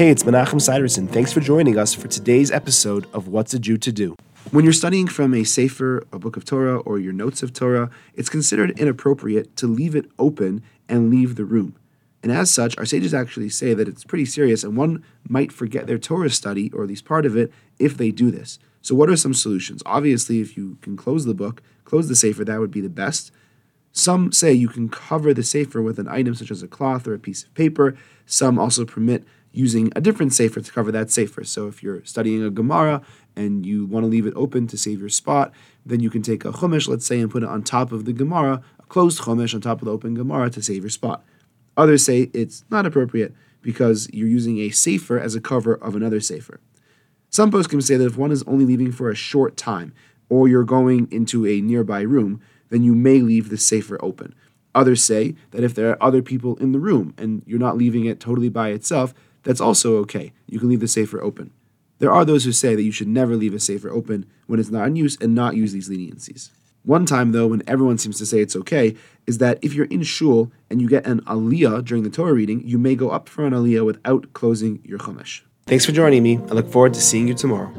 Hey, it's Menachem Siderson. Thanks for joining us for today's episode of What's a Jew to Do. When you're studying from a Sefer, a book of Torah, or your notes of Torah, it's considered inappropriate to leave it open and leave the room. And as such, our sages actually say that it's pretty serious and one might forget their Torah study, or at least part of it, if they do this. So, what are some solutions? Obviously, if you can close the book, close the Sefer, that would be the best. Some say you can cover the Sefer with an item such as a cloth or a piece of paper. Some also permit using a different Sefer to cover that Sefer. So if you're studying a Gemara and you want to leave it open to save your spot, then you can take a Chumash, let's say, and put it on top of the Gemara, a closed Chumash on top of the open Gemara to save your spot. Others say it's not appropriate because you're using a Sefer as a cover of another Sefer. Some poskim say that if one is only leaving for a short time, or you're going into a nearby room, then you may leave the Sefer open. Others say that if there are other people in the room and you're not leaving it totally by itself, that's also okay. You can leave the Sefer open. There are those who say that you should never leave a Sefer open when it's not in use and not use these leniencies. One time, though, when everyone seems to say it's okay, is that if you're in shul and you get an aliyah during the Torah reading, you may go up for an aliyah without closing your chumash. Thanks for joining me. I look forward to seeing you tomorrow.